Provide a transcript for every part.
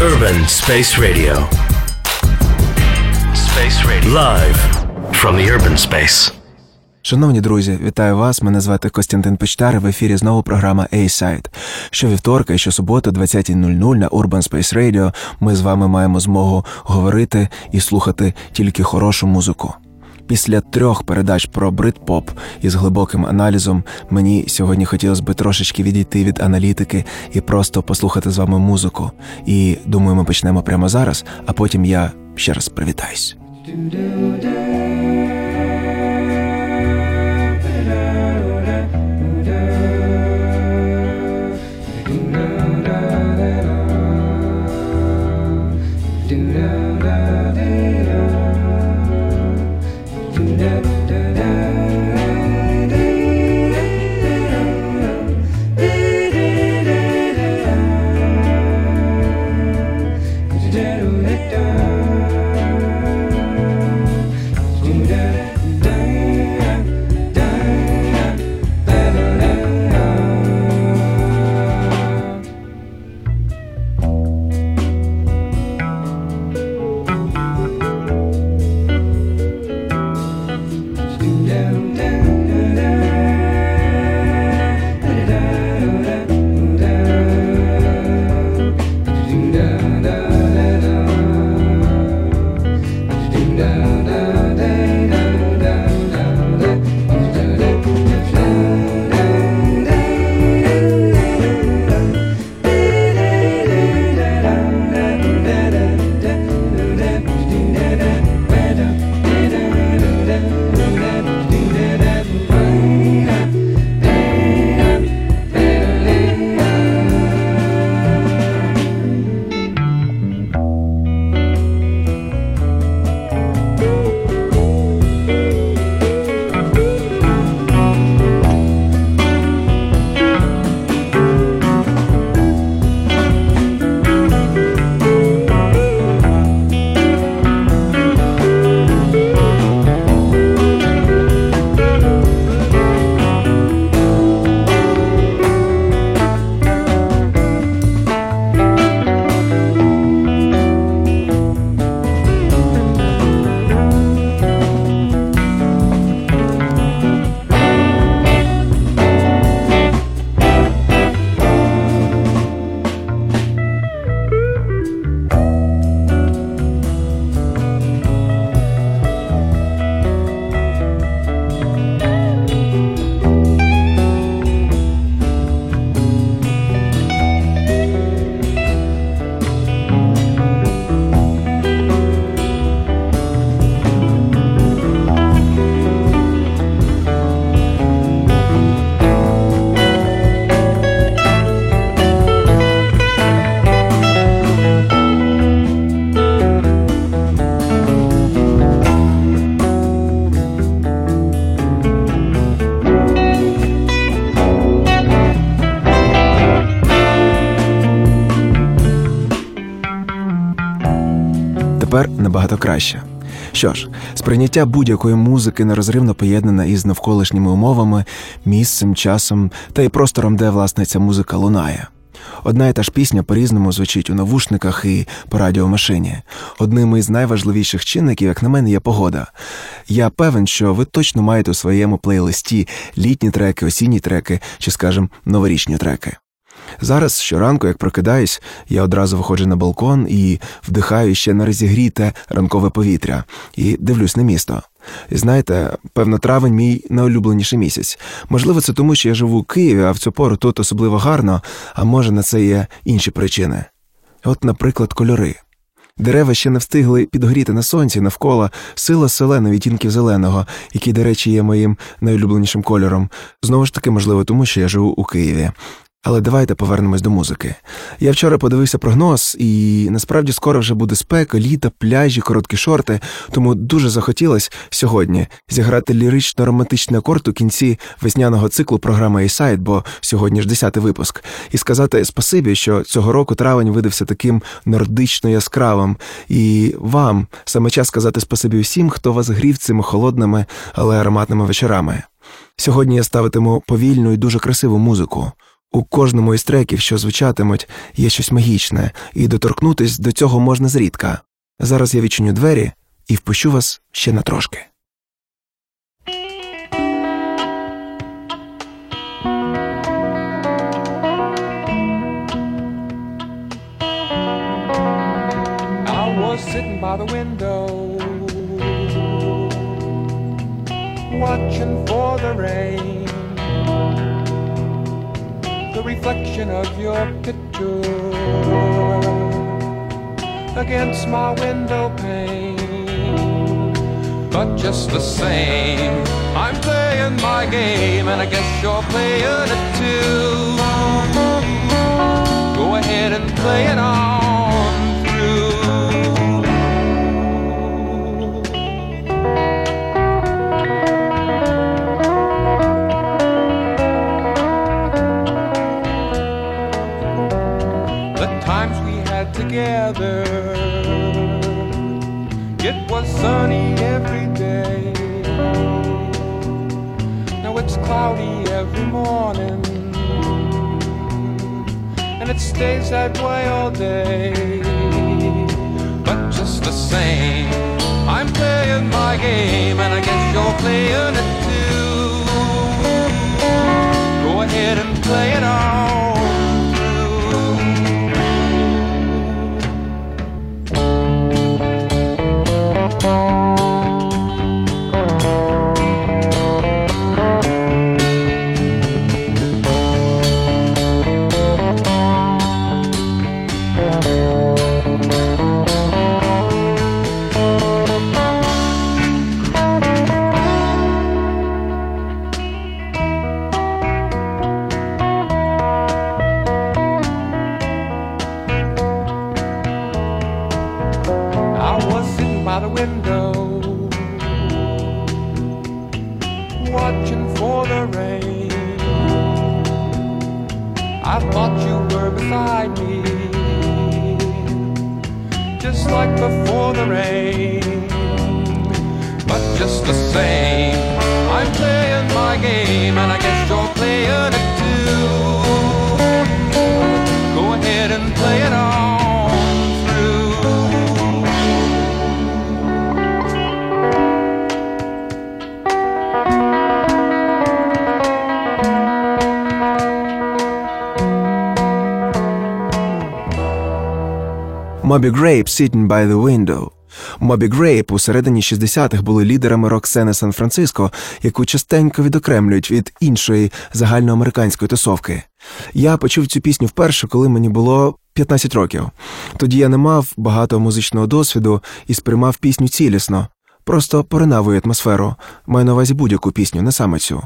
Urban Space Radio. Space Radio. Live from the urban space. Шановні друзі, вітаю вас! Мене звати Костянтин Печтар. В ефірі знову програма A-Side. Щовівторка і щосуботу, 20.00 на Urban Space Radio Ми з вами маємо змогу говорити і слухати тільки хорошу музику. Після трьох передач про брит-поп із глибоким аналізом мені сьогодні хотілося би трошечки відійти від аналітики і просто послухати з вами музику. І думаю, ми почнемо прямо зараз, а потім я ще раз привітаюсь. Набагато краще. Що ж, сприйняття будь-якої музики нерозривно поєднане із навколишніми умовами, місцем, часом та й простором, де власне ця музика лунає. Одна і та ж пісня по-різному звучить у навушниках і по радіомашині. Одним із найважливіших чинників, як на мене, є погода. Я певен, що ви точно маєте у своєму плейлисті літні треки, осінні треки чи, скажімо, новорічні треки. Зараз щоранку, як прокидаюсь, я одразу виходжу на балкон і вдихаю ще на розігріте ранкове повітря і дивлюсь на місто. І знаєте, певно, травень мій найулюбленіший місяць. Можливо, це тому, що я живу у Києві, а в цю пору тут особливо гарно, а може на це є інші причини. От, наприклад, кольори. Дерева ще не встигли підгоріти на сонці навколо сила селена відтінків зеленого, який, до речі, є моїм найулюбленішим кольором. Знову ж таки, можливо, тому що я живу у Києві. Але давайте повернемось до музики. Я вчора подивився прогноз, і насправді скоро вже буде спека, літо, пляжі, короткі шорти, тому дуже захотілося сьогодні зіграти лірично романтичний акорд у кінці весняного циклу програми «Ейсайд», бо сьогодні ж десятий випуск, і сказати спасибі, що цього року травень видався таким нордично яскравим. І вам саме час сказати спасибі всім, хто вас грів цими холодними, але ароматними вечорами. Сьогодні я ставитиму повільну і дуже красиву музику. У кожному із треків, що звучатимуть, є щось магічне, і доторкнутись до цього можна зрідка. Зараз я відчиню двері і впущу вас ще на трошки. Sitting by the window, watching for the rain, reflection of your picture against my window pane. But just the same, I'm playing my game, and I guess you're playing it same. But just the same, I'm playing my game, and I guess you're playing it too. Go ahead and play it. Moby Grape sitting by the window, Мобі Грейп у середині 60-х були лідерами рок-сцени Сан-Франциско, яку частенько відокремлюють від іншої загальноамериканської тусовки. Я почув цю пісню вперше, коли мені було 15 років. Тоді я не мав багато музичного досвіду і сприймав пісню цілісно, просто поринав у атмосферу, маю на увазі будь-яку пісню, не саме цю.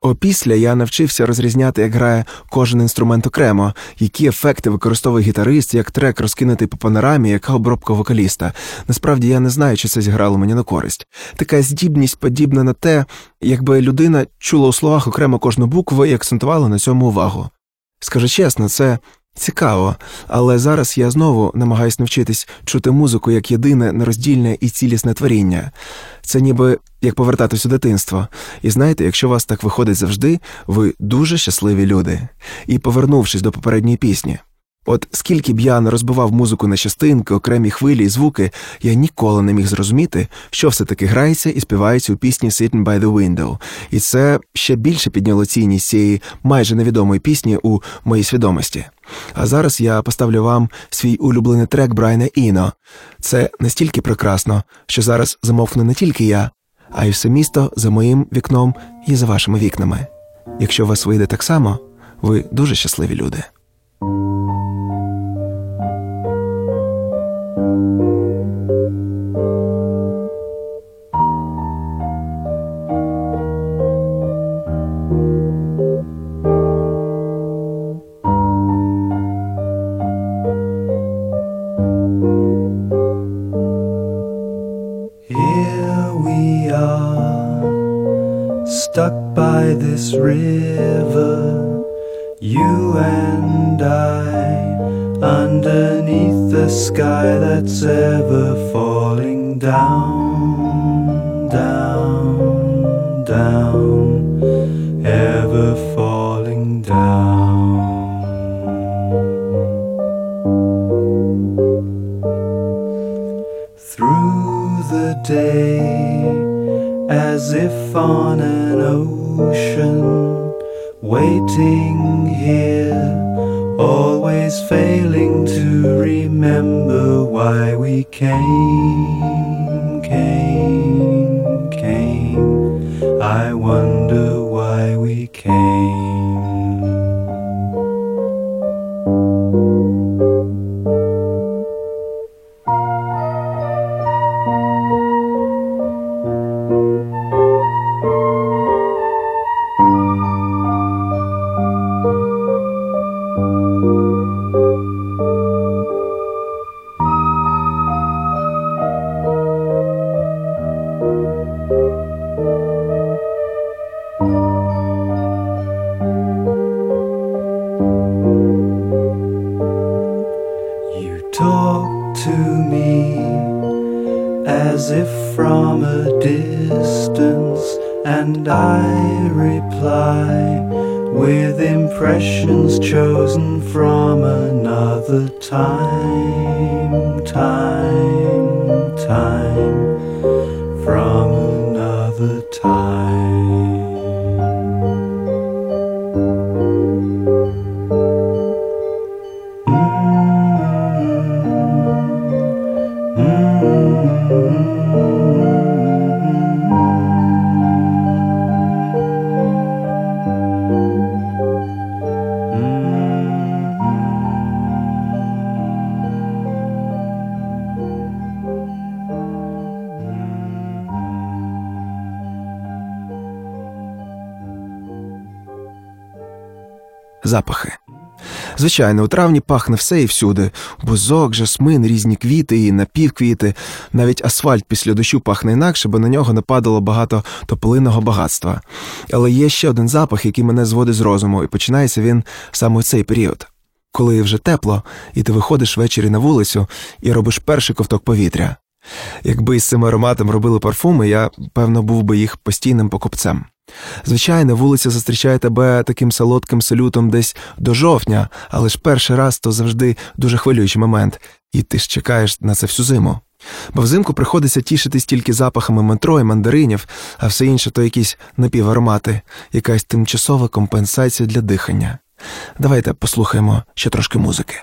Опісля я навчився розрізняти, як грає кожен інструмент окремо, які ефекти використовує гітарист, як трек розкинутий по панорамі, яка обробка вокаліста. Насправді я не знаю, чи це зіграло мені на користь. Така здібність подібна на те, якби людина чула у словах окремо кожну букву і акцентувала на цьому увагу. Скажу чесно, це цікаво, але зараз я знову намагаюсь навчитись чути музику як єдине, нероздільне і цілісне творіння. Це ніби як повертатись у дитинство. І знаєте, якщо вас так виходить завжди, ви дуже щасливі люди. І повернувшись до попередньої пісні. От скільки б я не розбивав музику на частинки, окремі хвилі і звуки, я ніколи не міг зрозуміти, що все таки грається і співається у пісні «Sitting by the Window». І це ще більше підняло цінність цієї майже невідомої пісні у моїй свідомості. А зараз я поставлю вам свій улюблений трек Брайана Іно. Це настільки прекрасно, що зараз замовкну не тільки я, а й все місто за моїм вікном і за вашими вікнами. Якщо у вас вийде так само, ви дуже щасливі люди. stuck by this river, you and I, underneath the sky that's ever falling down, down, down, ever falling down. Through the day as if on an ocean, waiting here, always failing to remember why we came, fire. Звичайно, у травні пахне все і всюди: бузок, жасмин, різні квіти і напівквіти. Навіть асфальт після дощу пахне інакше, бо на нього нападало багато тополиного багатства. Але є ще один запах, який мене зводить з розуму, і починається він саме у цей період. Коли вже тепло, і ти виходиш ввечері на вулицю і робиш перший ковток повітря. Якби із цим ароматом робили парфуми, я, певно, був би їх постійним покупцем. Звичайно, вулиця зустрічає тебе таким солодким салютом десь до жовтня, але ж перший раз то завжди дуже хвилюючий момент, і ти ж чекаєш на це всю зиму. Бо взимку приходиться тішитись тільки запахами метро і мандаринів, а все інше то якісь напіваромати, якась тимчасова компенсація для дихання. Давайте послухаємо ще трошки музики.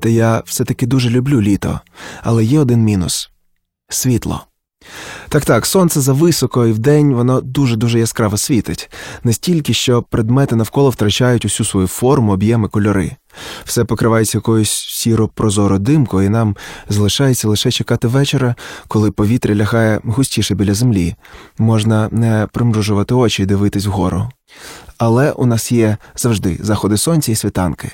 Знаєте, я все-таки дуже люблю літо, але є один мінус світло. Так так, сонце зависоко, і вдень воно дуже-дуже яскраво світить, настільки, що предмети навколо втрачають усю свою форму, об'єми, кольори. Все покривається якоюсь сіро прозоро димкою, і нам залишається лише чекати вечора, коли повітря лягає густіше біля землі. Можна не примружувати очі і дивитись вгору. Але у нас є завжди заходи сонця і світанки.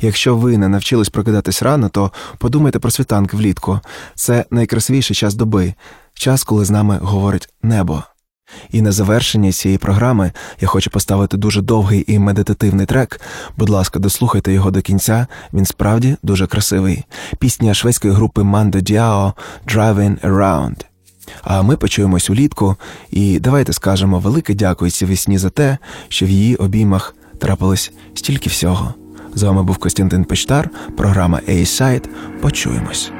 Якщо ви не навчились прокидатись рано, то подумайте про світанки влітку. Це найкрасивіший час доби, час, коли з нами говорить небо. І на завершення цієї програми я хочу поставити дуже довгий і медитативний трек. Будь ласка, дослухайте його до кінця. Він справді дуже красивий. Пісня шведської групи Mando Diao «Driving Around». А ми почуємось улітку, і давайте скажемо велике дякую цій весні за те, що в її обіймах трапилось стільки всього. З вами був Костянтин Печтар, програма A-Side. Почуємось.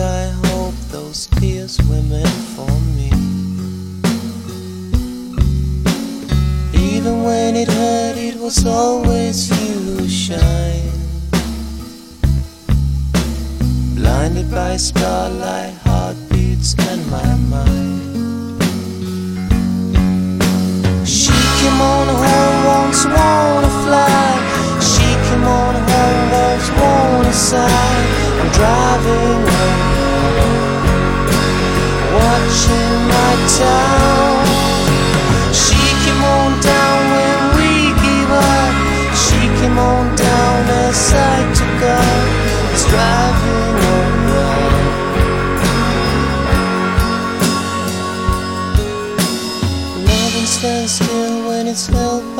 I hope those tears were meant for me. Even when it hurt, it was always you who shine. Blinded by starlight, heartbeats, and my mind. She came on home once, wanna fly. She came on home once, wanna sigh. I'm driving She came on down when we gave up. She came on down as I took up. It's driving around. Loving stands still when it's held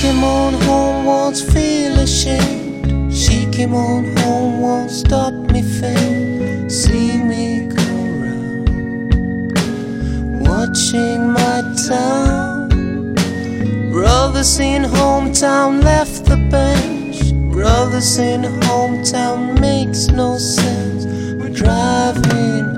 came on home once, feel ashamed. She came on home, won't stop me fame. See me go round, watching my town. Brothers in hometown left the bench. Brothers in hometown makes no sense. We're driving